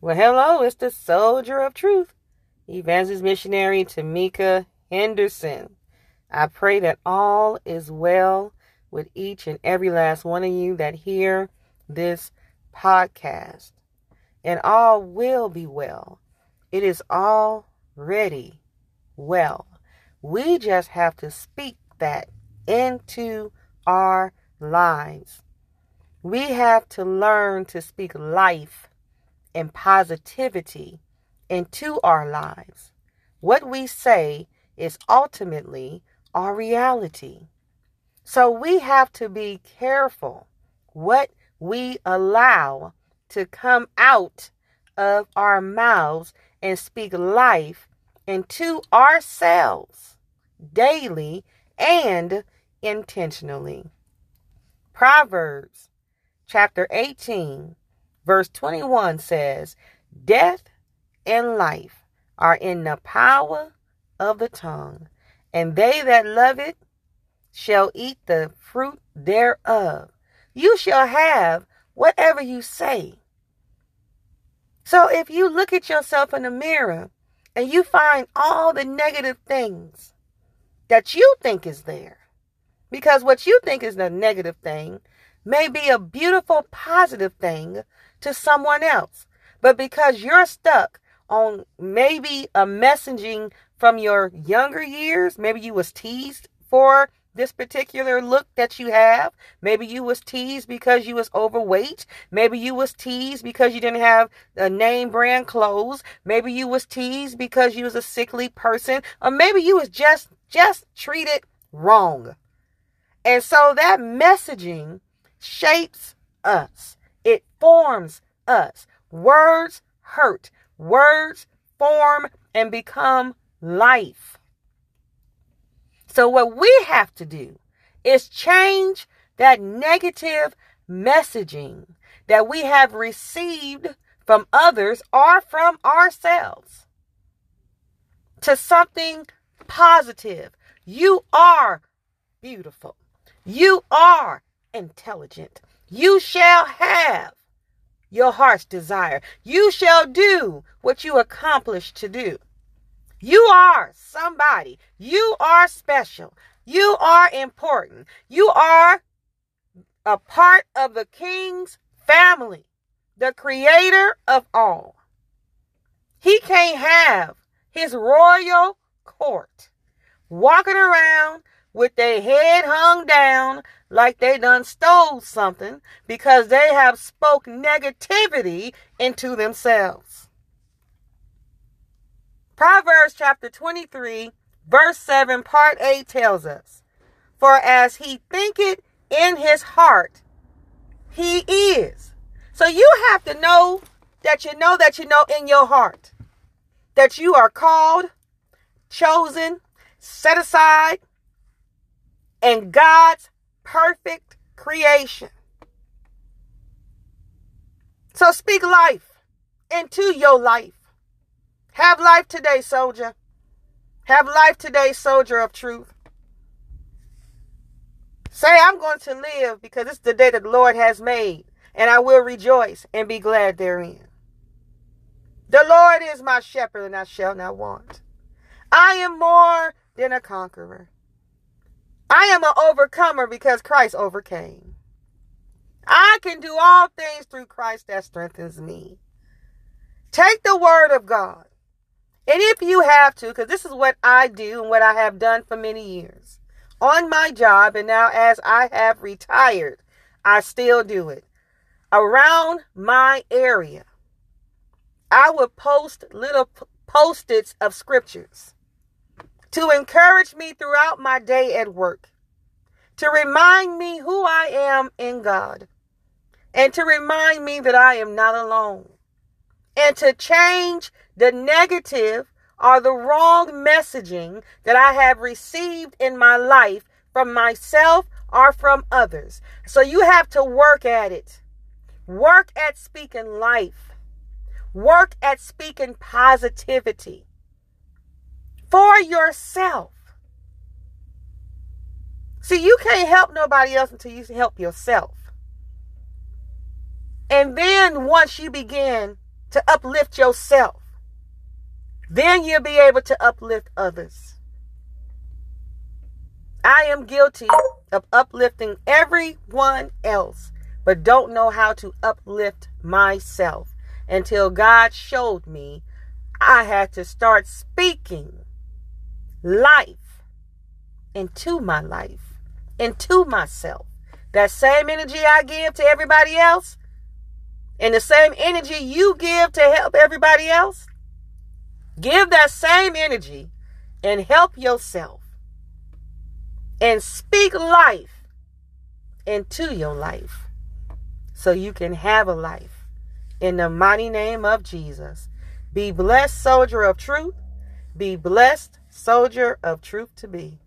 Well, hello, it's the Soldier of Truth, Evangelist Missionary Tamika Henderson. I pray that all is well with each and every last one of you that hear this podcast. And all will be well. It is already well. We just have to speak that into our lives. We have to learn to speak life and positivity into our lives. What we say is ultimately our reality. So we have to be careful what we allow to come out of our mouths and speak life into ourselves daily and intentionally. Proverbs chapter 18 Verse 21 says, Death and life are in the power of the tongue, and they that love it shall eat the fruit thereof. You shall have whatever you say. So if you look at yourself in the mirror and you find all the negative things that you think is there, because what you think is the negative thing may be a beautiful, positive thing to someone else. But because you're stuck on maybe a messaging from your younger years, maybe you was teased for this particular look that you have. Maybe you was teased because you was overweight. Maybe you was teased because you didn't have a name brand clothes. Maybe you was teased because you was a sickly person. Or maybe you was just just treated wrong. And so that messaging shapes us. It forms us. Words hurt. Words form and become life. So, what we have to do is change that negative messaging that we have received from others or from ourselves to something positive. You are beautiful. You are intelligent. You shall have your heart's desire. You shall do what you accomplished to do. You are somebody. You are special. You are important. You are a part of the king's family, the creator of all. He can't have his royal court walking around with their head hung down like they done stole something because they have spoke negativity into themselves. Proverbs chapter 23 verse 7 part 8 tells us, For as he thinketh in his heart, he is. So you have to know that you know that you know in your heart that you are called, chosen, set aside, and God's perfect creation. So speak life into your life. Have life today, soldier. Have life today, soldier of truth. Say, I'm going to live because it's the day that the Lord has made, and I will rejoice and be glad therein. The Lord is my shepherd, and I shall not want. I am more than a conqueror. I am an overcomer because Christ overcame. I can do all things through Christ that strengthens me. Take the word of God. And if you have to, because this is what I do and what I have done for many years on my job, and now as I have retired, I still do it. Around my area, I would post little post-its of scriptures to encourage me throughout my day at work, to remind me who I am in God, and to remind me that I am not alone, and to change the negative or the wrong messaging that I have received in my life from myself or from others. So you have to work at it. Work at speaking life. Work at speaking positivity for yourself. See, you can't help nobody else until you help yourself. And then once you begin to uplift yourself. Then you'll be able to uplift others. I am guilty of uplifting everyone else, but don't know how to uplift myself until God showed me I had to start speaking life into my life, into myself. That same energy I give to everybody else, and the same energy you give to help everybody else, give that same energy and help yourself. And speak life into your life so you can have a life. In the mighty name of Jesus. Be blessed, soldier of truth. Be blessed, soldier of truth to be.